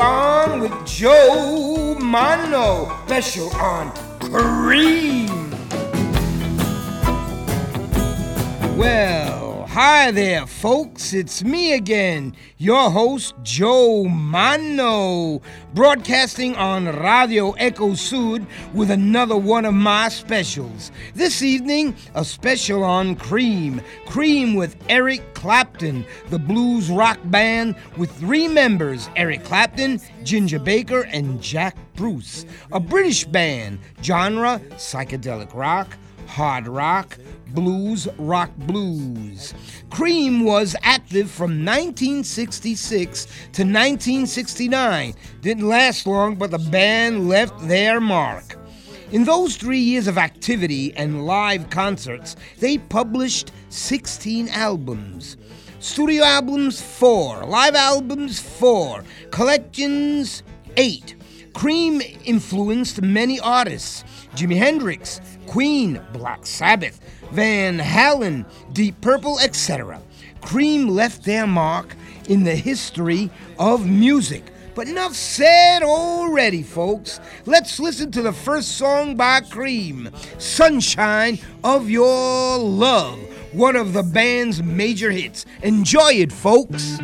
On with Joe Mano, special on Cream. Well, hi there, folks. It's me again, your host, Joe Mano, broadcasting on Radio Echo Sud with another one of my specials. This evening, a special on Cream. Cream with Eric Clapton, the blues rock band with three members Eric Clapton, Ginger Baker, and Jack Bruce. A British band, genre psychedelic rock hard rock, blues, rock blues. Cream was active from 1966 to 1969. Didn't last long, but the band left their mark. In those three years of activity and live concerts, they published 16 albums. Studio albums, four. Live albums, four. Collections, eight. Cream influenced many artists Jimi Hendrix, Queen, Black Sabbath, Van Halen, Deep Purple, etc. Cream left their mark in the history of music. But enough said already, folks. Let's listen to the first song by Cream Sunshine of Your Love, one of the band's major hits. Enjoy it, folks.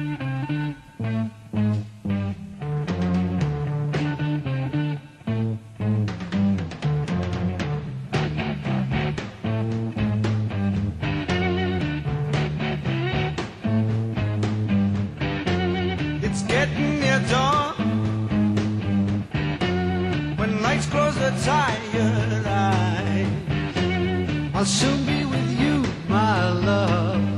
The tired eye. I'll soon be with you, my love.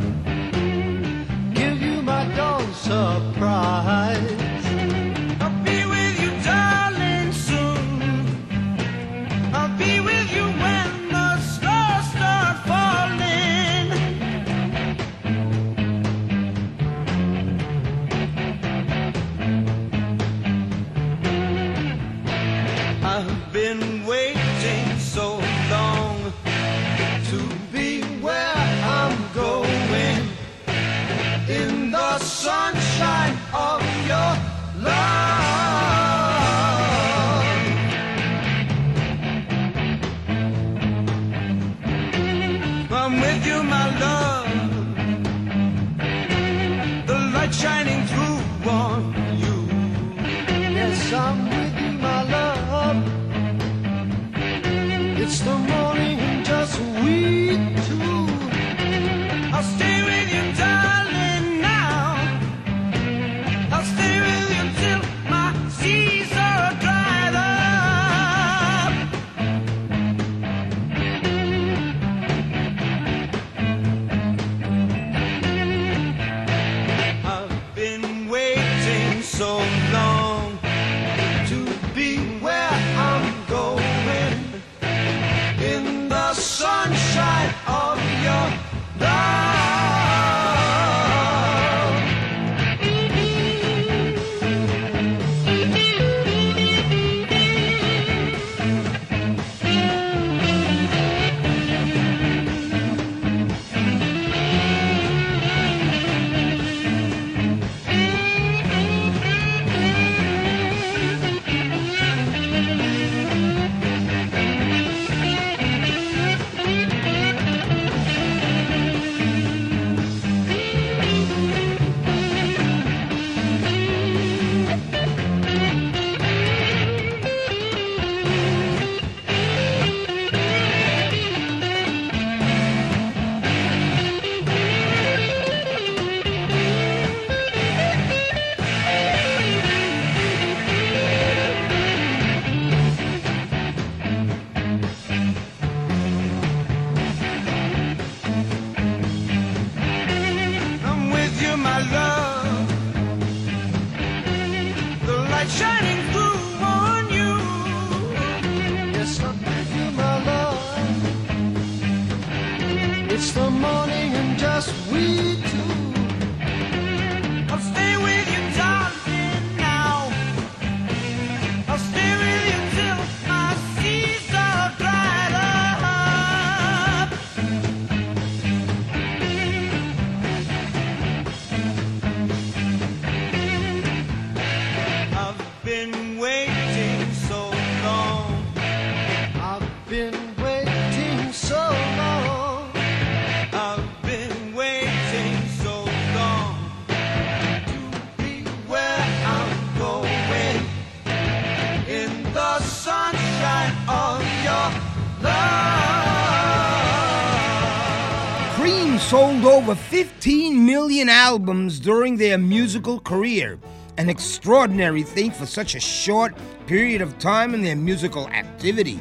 During their musical career, an extraordinary thing for such a short period of time in their musical activity.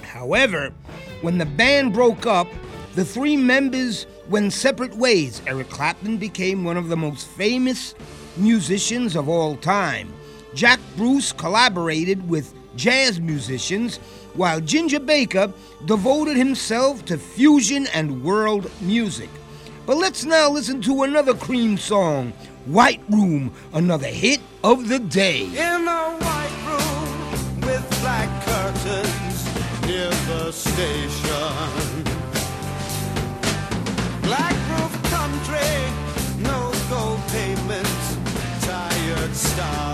However, when the band broke up, the three members went separate ways. Eric Clapton became one of the most famous musicians of all time. Jack Bruce collaborated with jazz musicians, while Ginger Baker devoted himself to fusion and world music. But let's now listen to another Cream song, White Room, another hit of the day. In a white room with black curtains near the station. Black roof country, no gold pavements, tired starlings.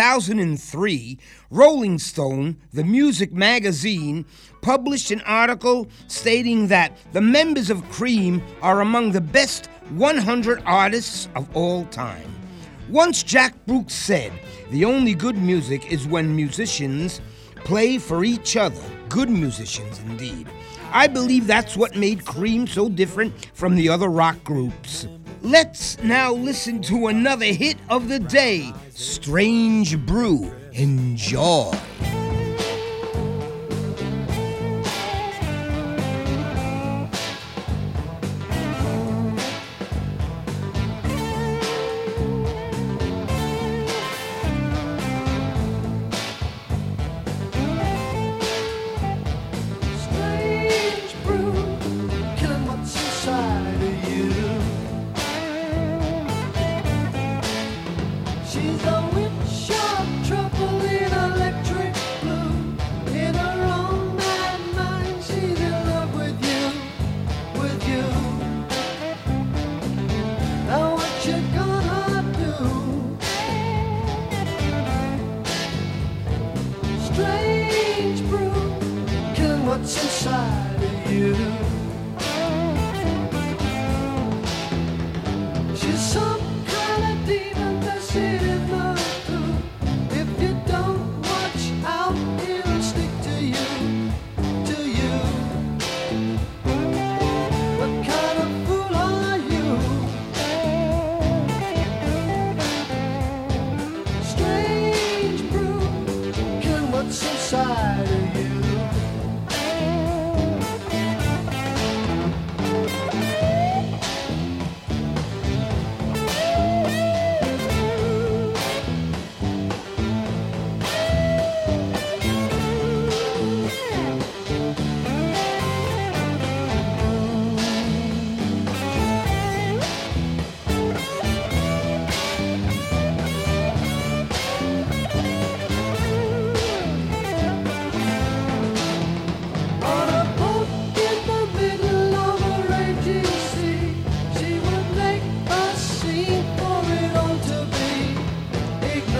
2003, Rolling Stone, the music magazine, published an article stating that the members of Cream are among the best 100 artists of all time. Once Jack Bruce said, The only good music is when musicians play for each other. Good musicians, indeed. I believe that's what made Cream so different from the other rock groups. Let's now listen to another hit of the day Strange Brew. Enjoy.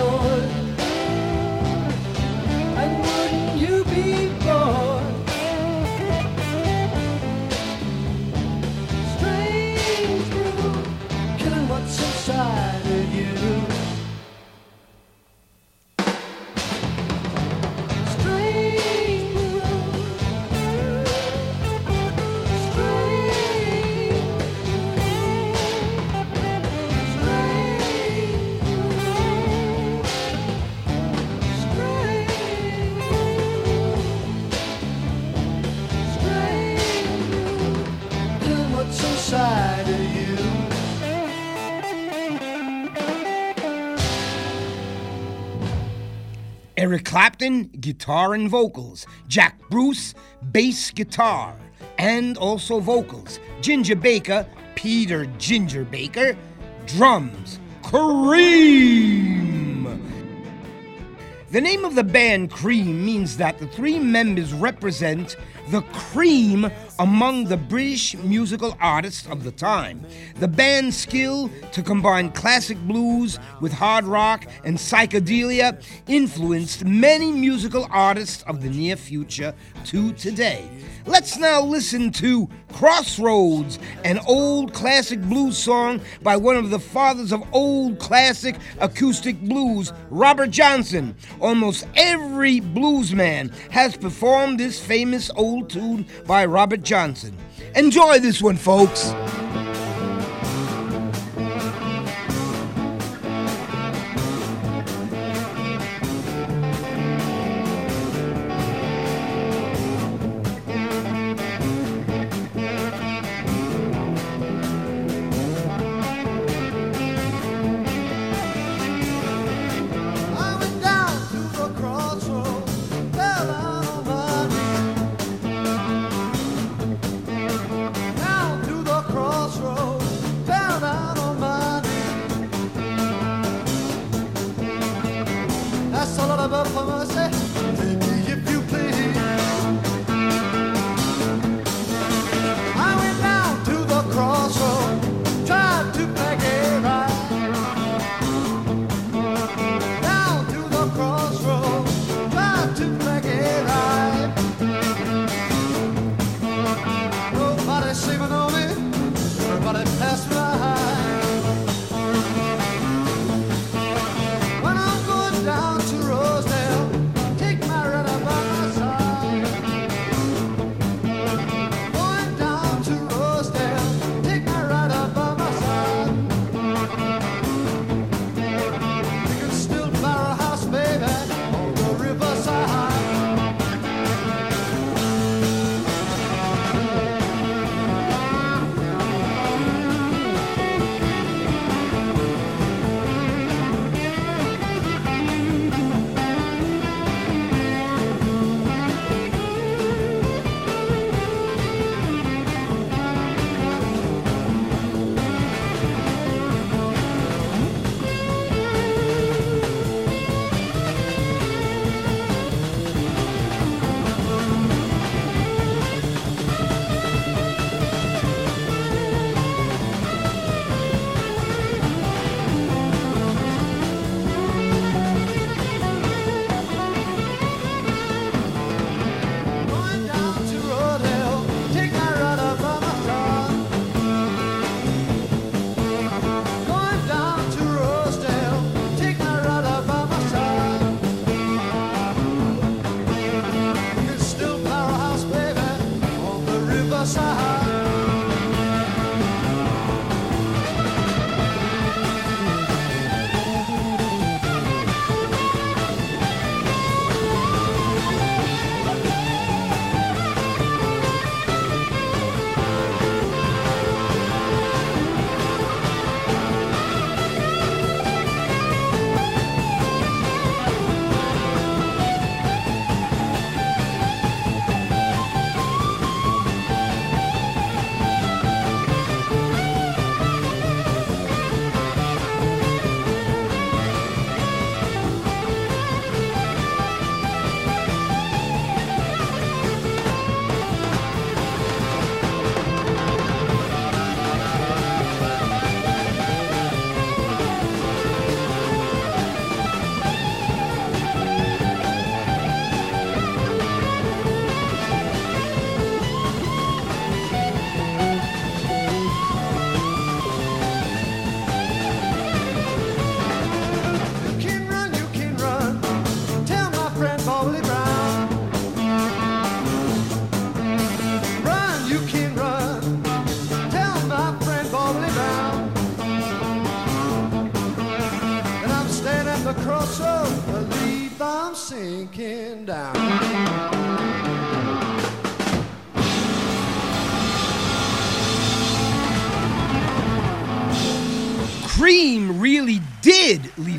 Ignored. Eric Clapton, guitar and vocals. Jack Bruce, bass guitar and also vocals. Ginger Baker, Peter Ginger Baker, drums. Kareem! The name of the band Cream means that the three members represent the cream among the British musical artists of the time. The band's skill to combine classic blues with hard rock and psychedelia influenced many musical artists of the near future to today. Let's now listen to Crossroads, an old classic blues song by one of the fathers of old classic acoustic blues, Robert Johnson. Almost every bluesman has performed this famous old tune by Robert Johnson. Enjoy this one, folks.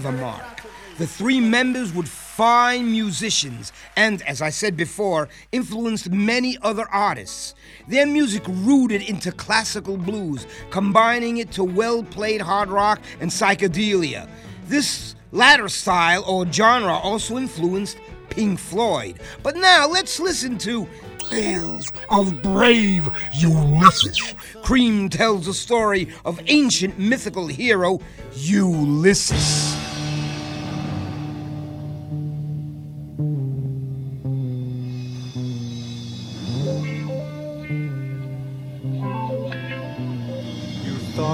A mark. The three members would fine musicians and, as I said before, influenced many other artists. Their music rooted into classical blues, combining it to well played hard rock and psychedelia. This latter style or genre also influenced Pink Floyd. But now let's listen to Tales of Brave Ulysses. Cream tells the story of ancient mythical hero Ulysses.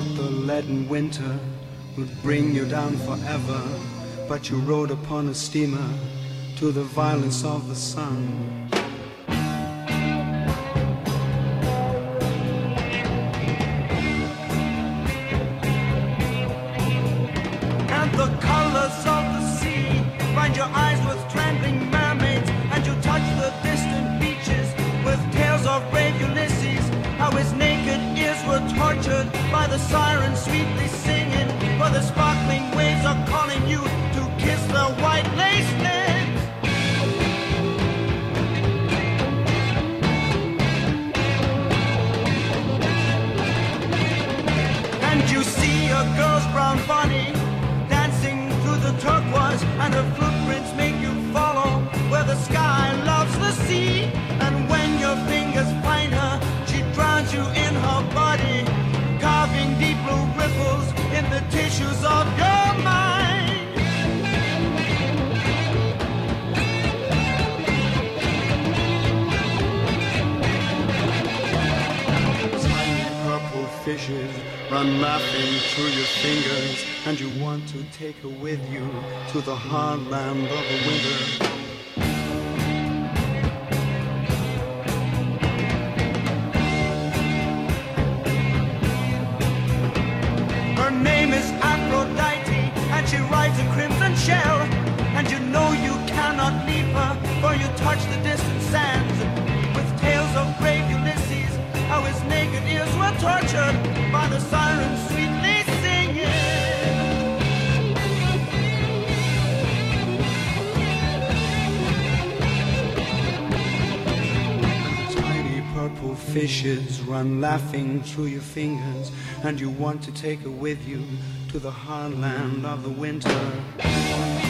Thought the leaden winter would bring you down forever, but you rode upon a steamer to the violence of the sun. Run laughing through your fingers, and you want to take her with you to the hard land of the winter. Her name is Aphrodite, and she rides a crimson shell. And you know you cannot leave her, for you touch the distant sands. With tales of brave Ulysses, how his naked ears were tortured fishes run laughing through your fingers, and you want to take her with you to the hard land of the winter.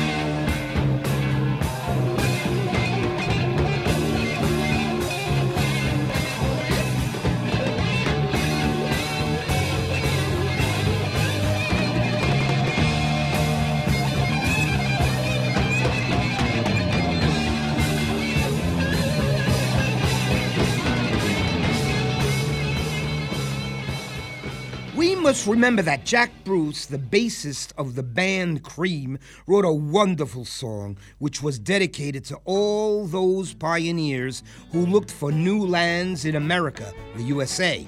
Must remember that Jack Bruce, the bassist of the band Cream, wrote a wonderful song which was dedicated to all those pioneers who looked for new lands in America, the USA.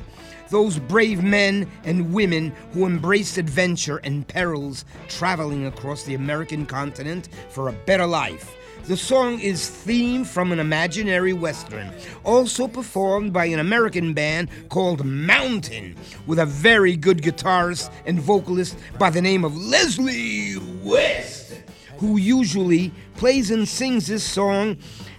Those brave men and women who embraced adventure and perils traveling across the American continent for a better life. The song is themed from an imaginary western, also performed by an American band called Mountain, with a very good guitarist and vocalist by the name of Leslie West, who usually plays and sings this song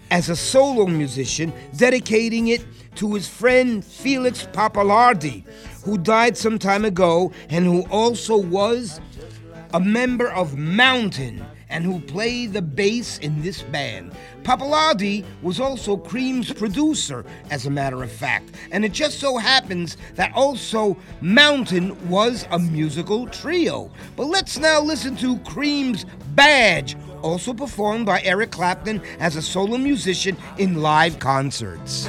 as a solo musician, dedicating it to his friend Felix Pappalardi, who died some time ago and who also was a member of Mountain and who played the bass in this band. Pappalardi was also Cream's producer, as a matter of fact, and it just so happens that also Mountain was a musical trio. But let's now listen to Cream's Badge, also performed by Eric Clapton as a solo musician in live concerts.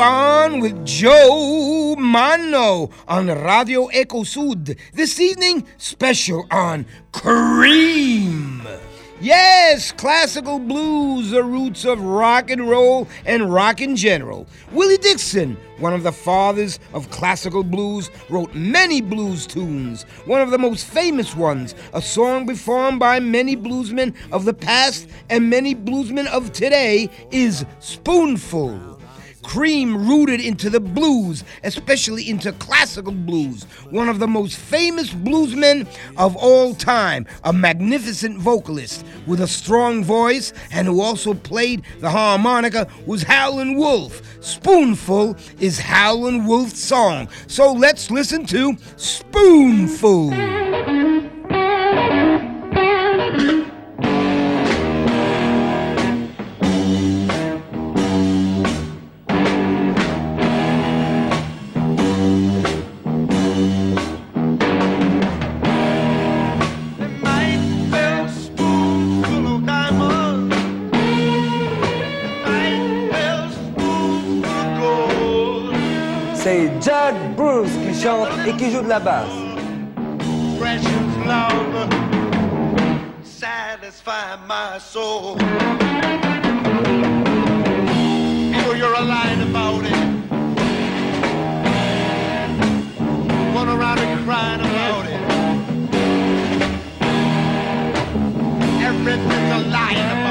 On with Joe Mano on Radio Eco Sud. This evening, special on Cream. Yes, classical blues, the roots of rock and roll and rock in general. Willie Dixon, one of the fathers of classical blues, wrote many blues tunes. One of the most famous ones, a song performed by many bluesmen of the past and many bluesmen of today, is Spoonful. Cream rooted into the blues, especially into classical blues. One of the most famous bluesmen of all time, a magnificent vocalist with a strong voice and who also played the harmonica was Howlin' Wolf. Spoonful is Howlin' Wolf's song. So let's listen to Spoonful. Chante et qui joue de la basse. Satisfy my soul. People, you're a lying about it. Around and crying about it. Everything's a lying about it.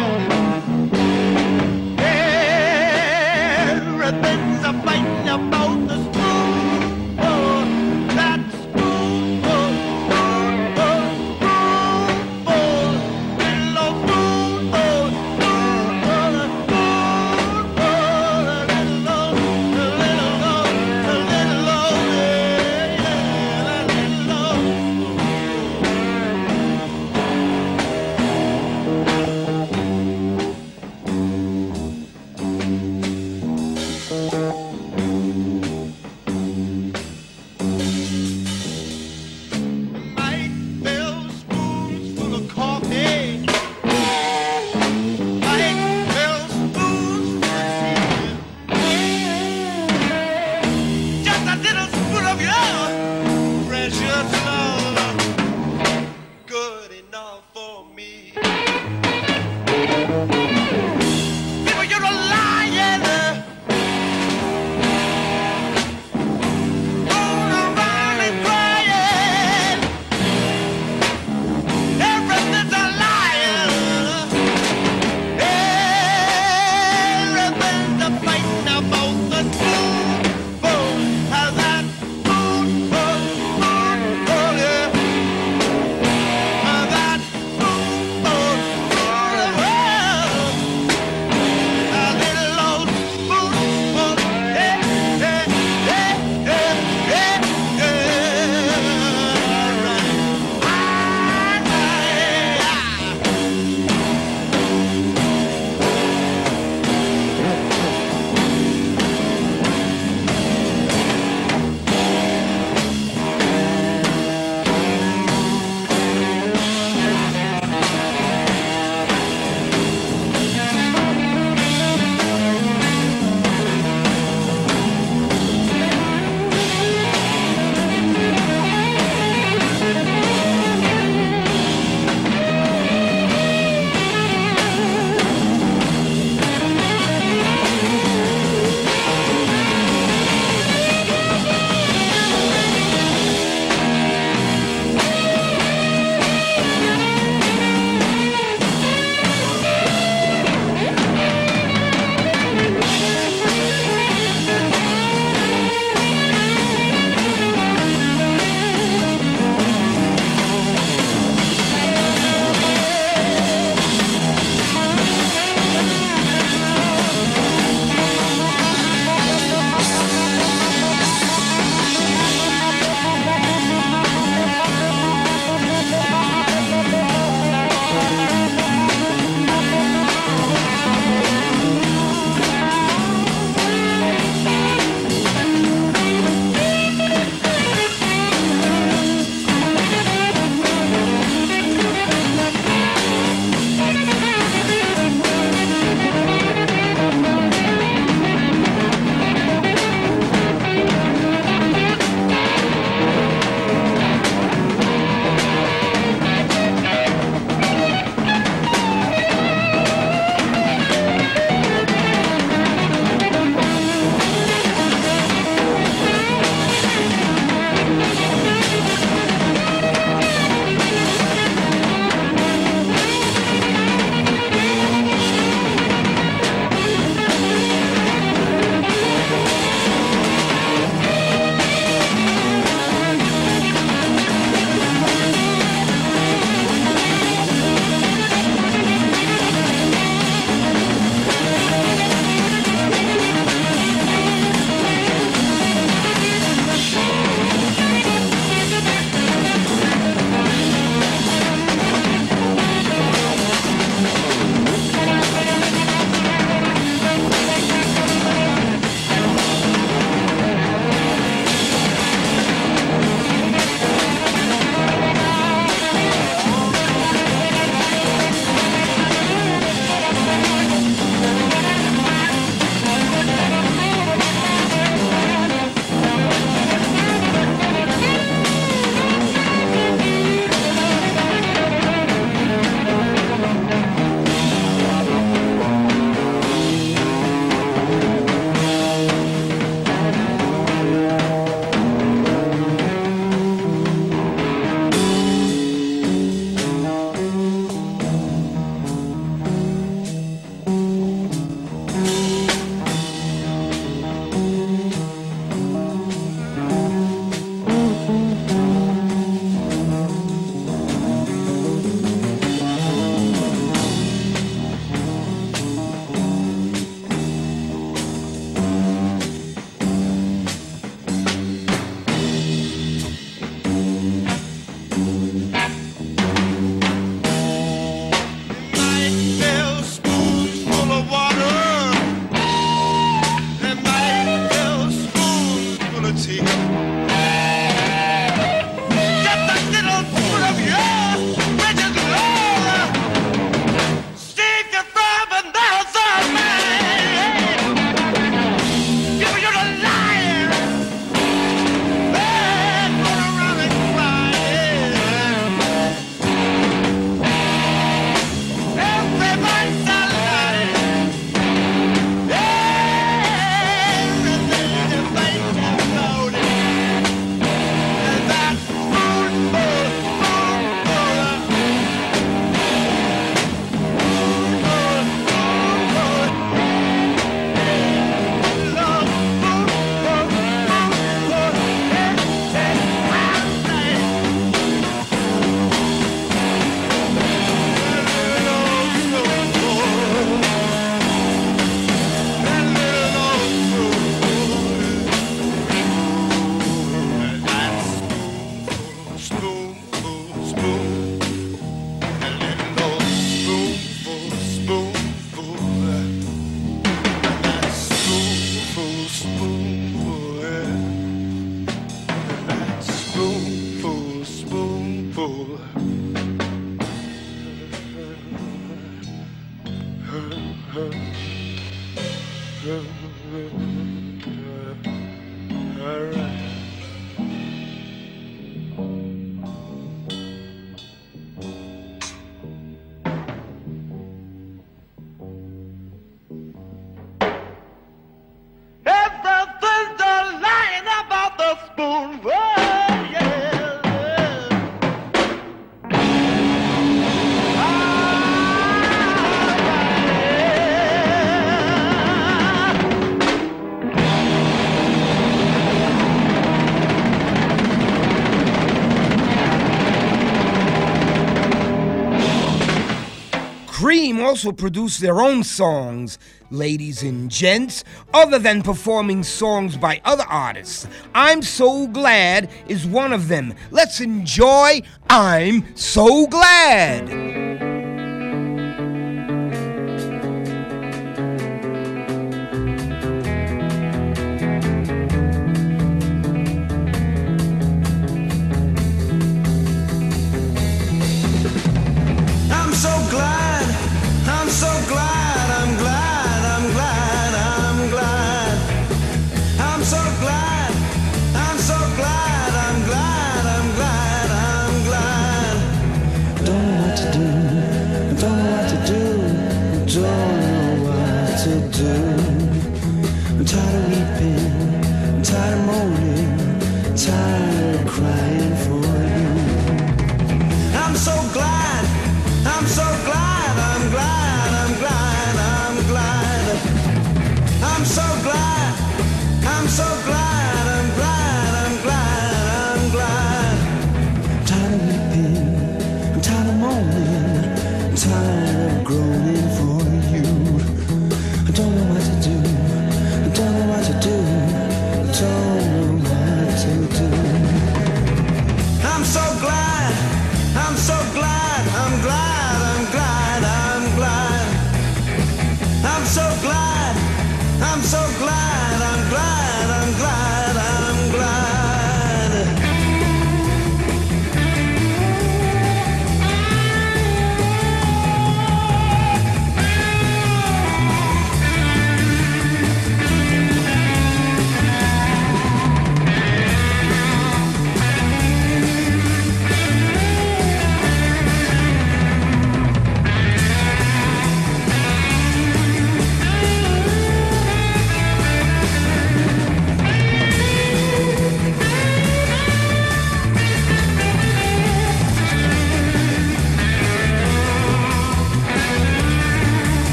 Cream also produce their own songs, ladies and gents, other than performing songs by other artists. I'm So Glad is one of them. Let's enjoy I'm So Glad.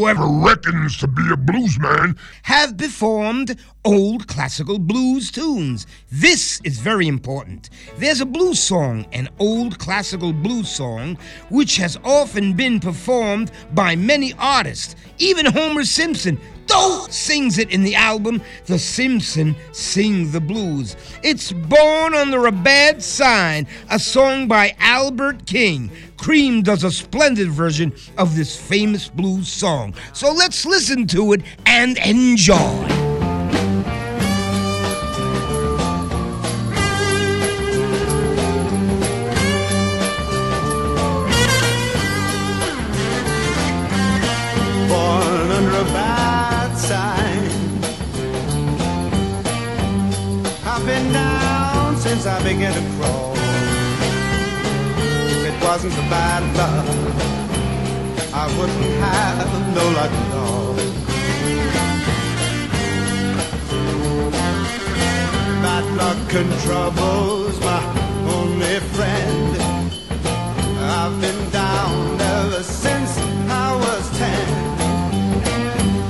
Whoever reckons to be a bluesman, have performed old classical blues tunes. This is very important. There's a blues song, an old classical blues song, which has often been performed by many artists. Even Homer Simpson Doe sings it in the album The Simpson Sing the Blues. It's Born Under a Bad Sign, a song by Albert King. Cream does a splendid version of this famous blues song. So let's listen to it and enjoy. Luck at all. Bad luck and trouble's my only friend. I've been down ever since I was ten,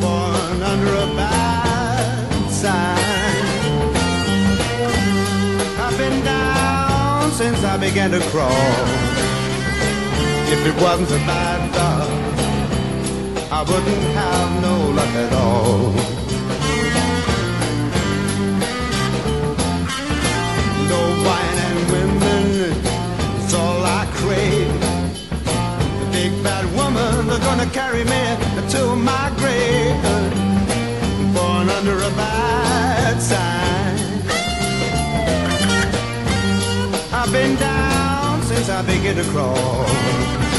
born under a bad sign. I've been down since I began to crawl. If it wasn't for bad luck, I wouldn't have no luck at all. No wine and women, it's all I crave. The big bad woman, they're gonna carry me to my grave. Born under a bad sign. I've been down since I began to crawl.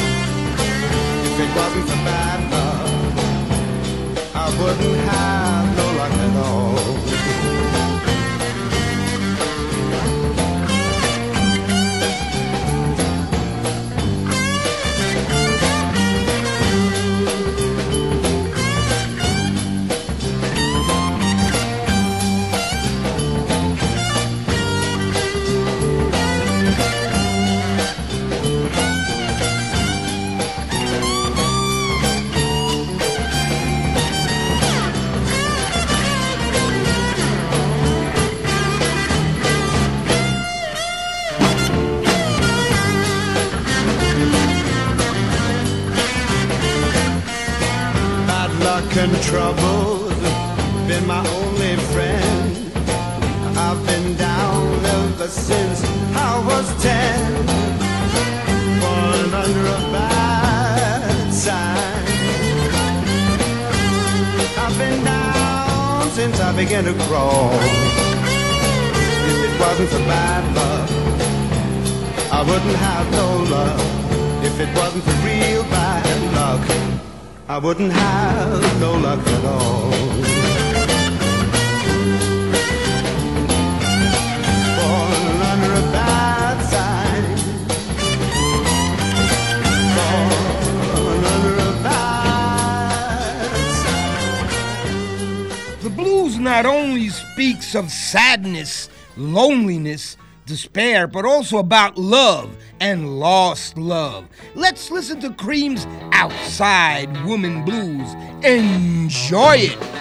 For bad I wouldn't have no luck at all. Wouldn't have no luck at all. The blues not only speaks of sadness, loneliness, despair, but also about love and lost love. Let's listen to Cream's Outside Woman Blues. Enjoy it.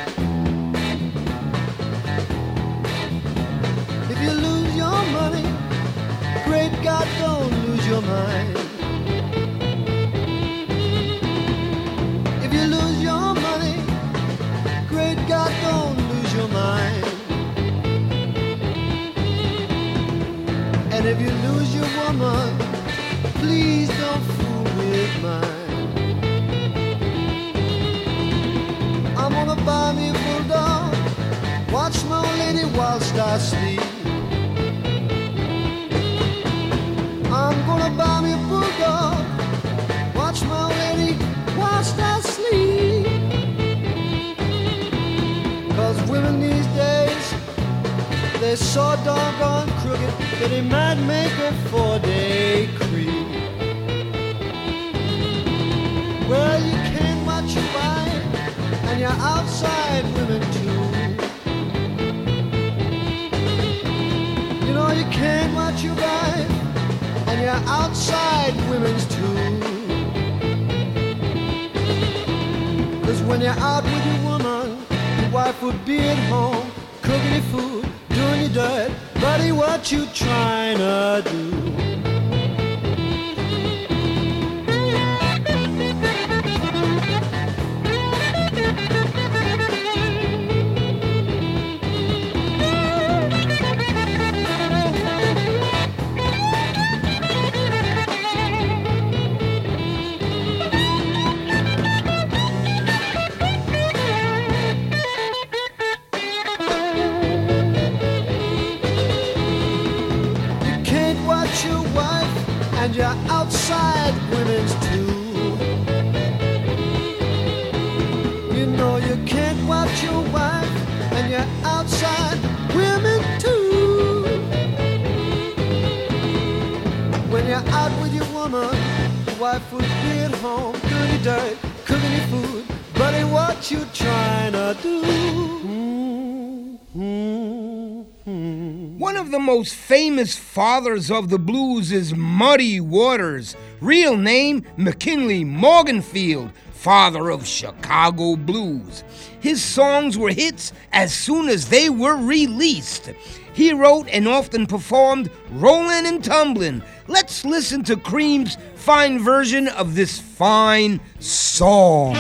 I sleep. I'm gonna buy me a bulldog, watch my lady whilst I sleep. Cause women these days, they're so doggone crooked that it might make a four-day creep. Well, you can watch your wife and your outside women too. You know you can watch wife and your outside women's too. Cause when you're out with your woman, your wife would be at home, cooking your food, doing your dirt. Buddy, what you trying to do? The most famous fathers of the blues is Muddy Waters, real name McKinley Morganfield, father of Chicago blues. His songs were hits as soon as they were released. He wrote and often performed Rollin' and Tumblin'. Let's listen to Cream's fine version of this fine song.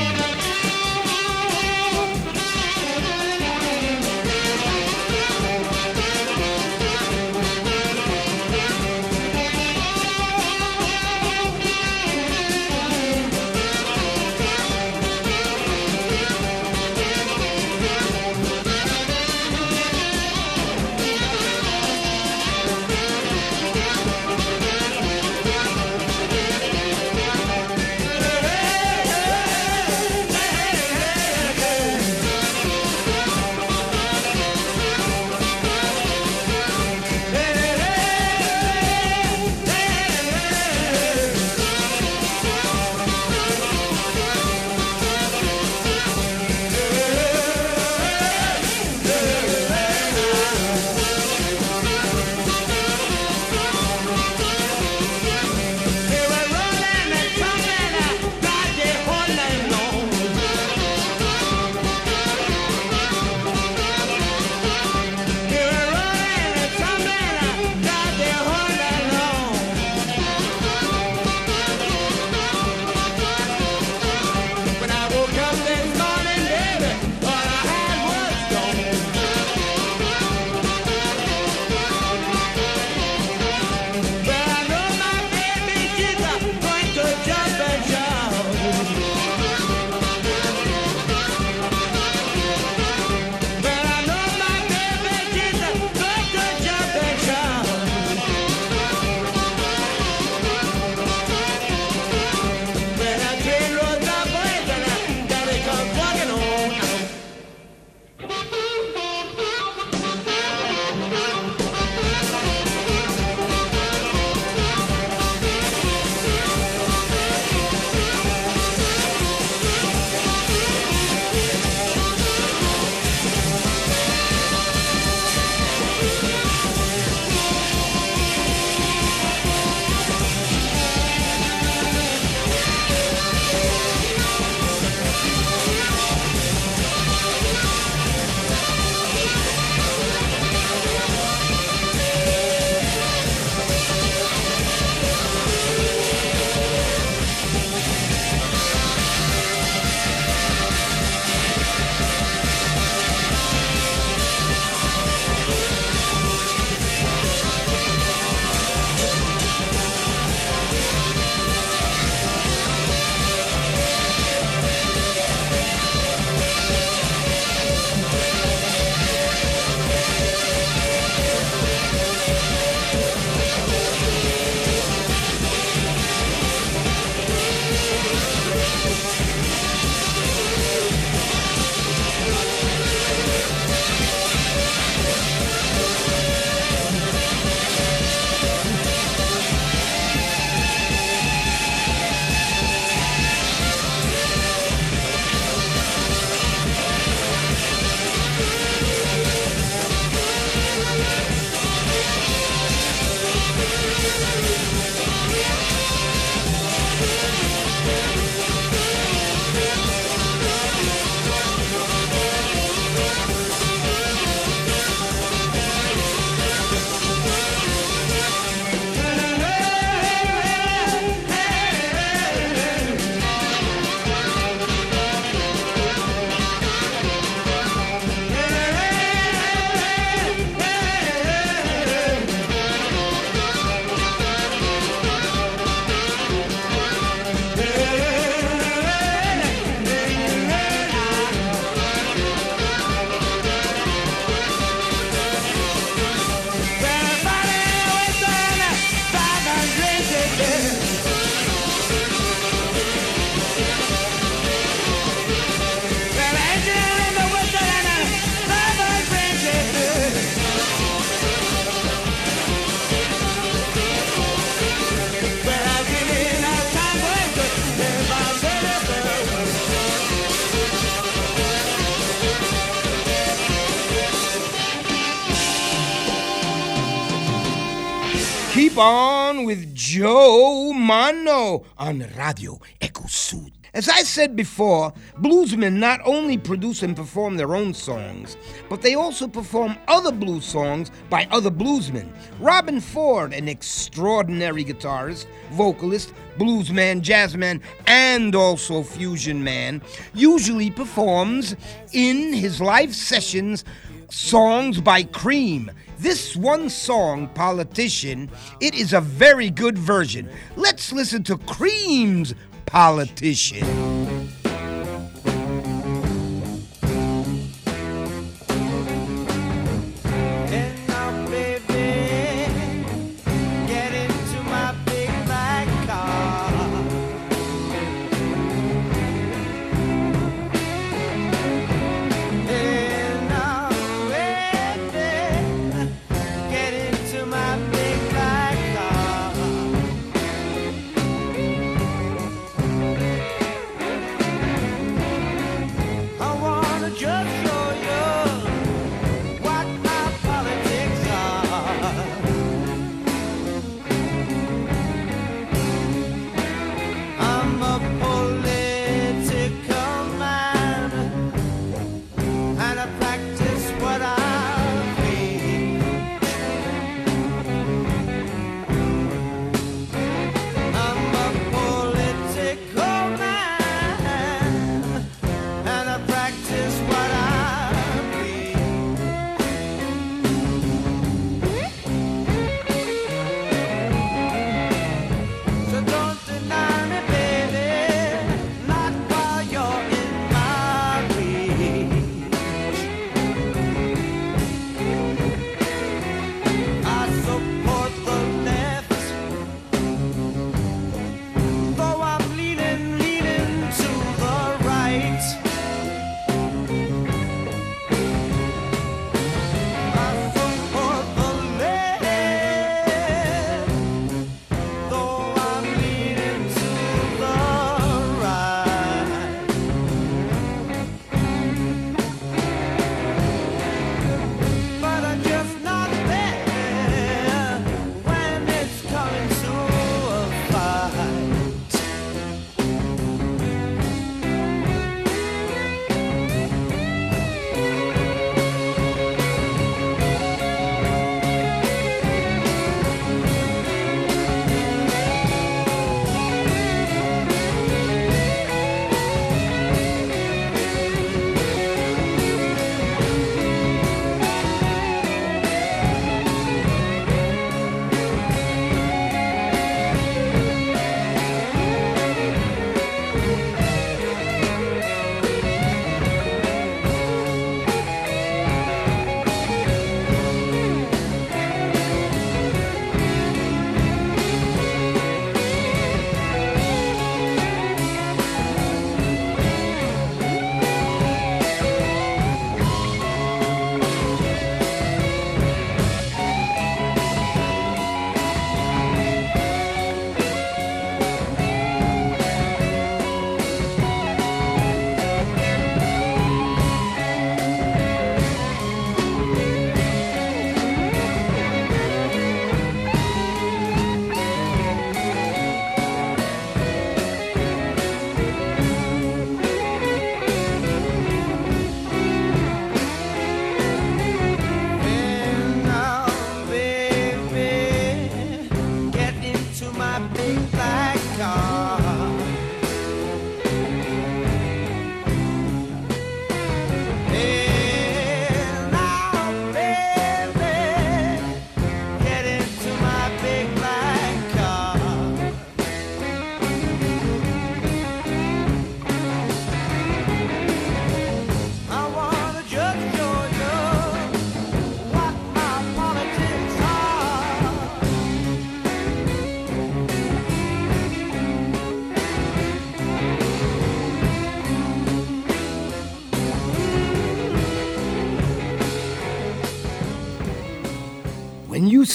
Keep on with Joe Mano on Radio Ecosud. As I said before, bluesmen not only produce and perform their own songs, but they also perform other blues songs by other bluesmen. Robben Ford, an extraordinary guitarist, vocalist, bluesman, jazzman, and also fusion man, usually performs in his live sessions songs by Cream, this one song, Politician, it is a very good version. Let's listen to Cream's Politician.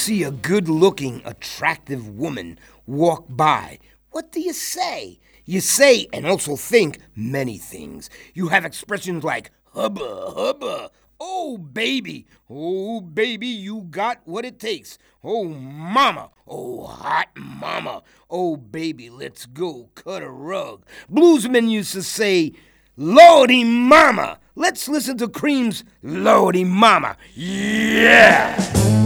see a good looking, attractive woman walk by, what do you say? You say and also think many things. You have expressions like hubba, hubba, oh baby, oh baby, you got what it takes. Oh mama, oh hot mama, oh baby, let's go cut a rug. Bluesmen used to say, Lordy mama. Let's listen to Cream's Lordy mama. Yeah!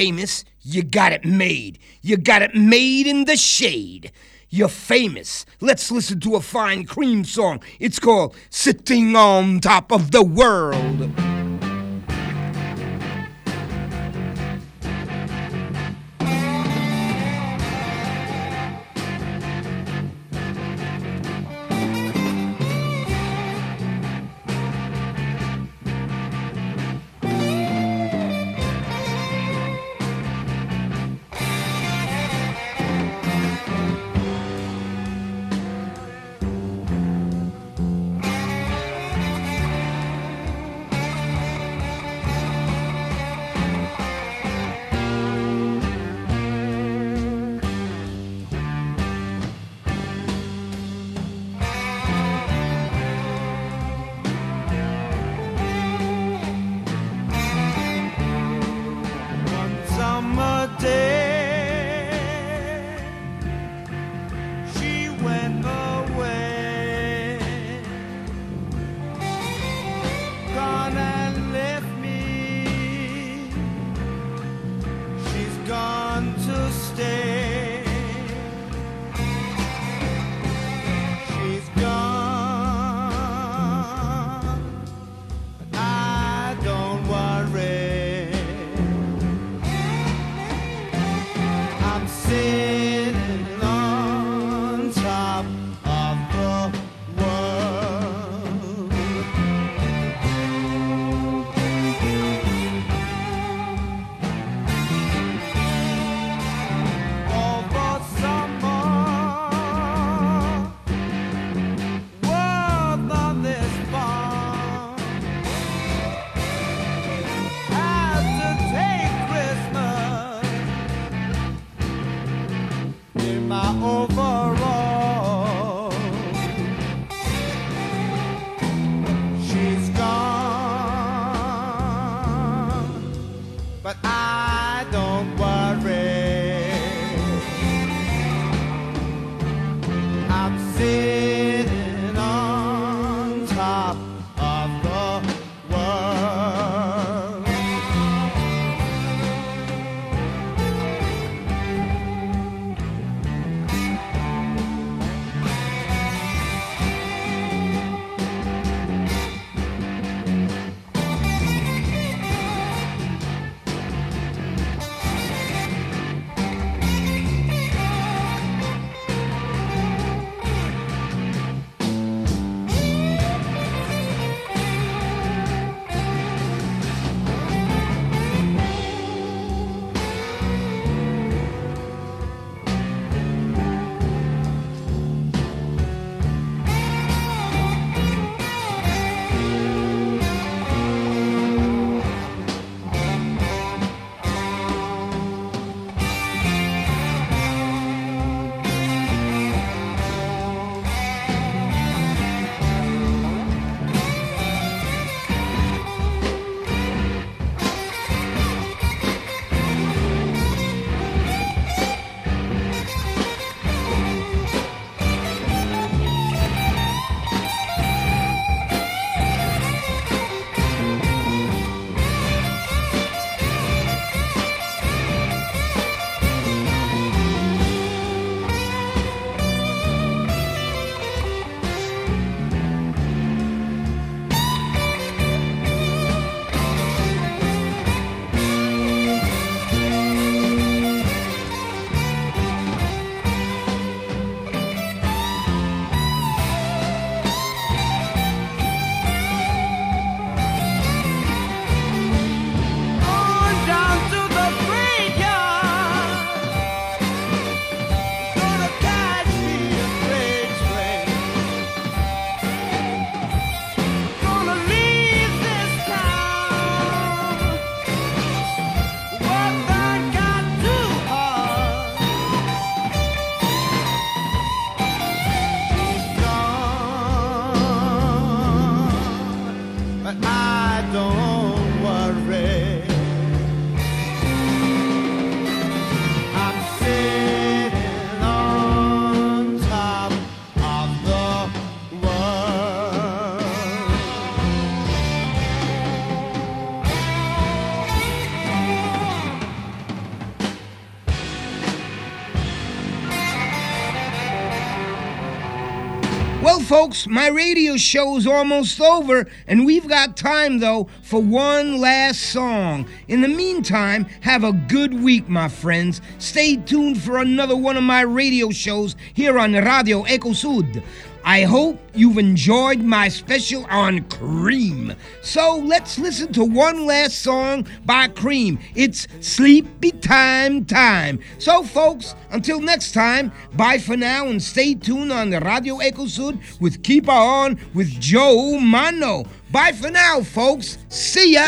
Famous, you got it made. You got it made in the shade. You're famous. Let's listen to a fine cream song. It's called Sitting on Top of the World. Folks, my radio show is almost over, and we've got time, though, for one last song. In the meantime, have a good week, my friends. Stay tuned for another one of my radio shows here on Radio Eco Sud. I hope you've enjoyed my special on Cream. So let's listen to one last song by Cream. It's Sleepy Time Time. So, folks, until next time, bye for now and stay tuned on the Radio Eco Sud with Keep On with Joe Mano. Bye for now, folks. See ya.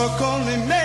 Work only maybe.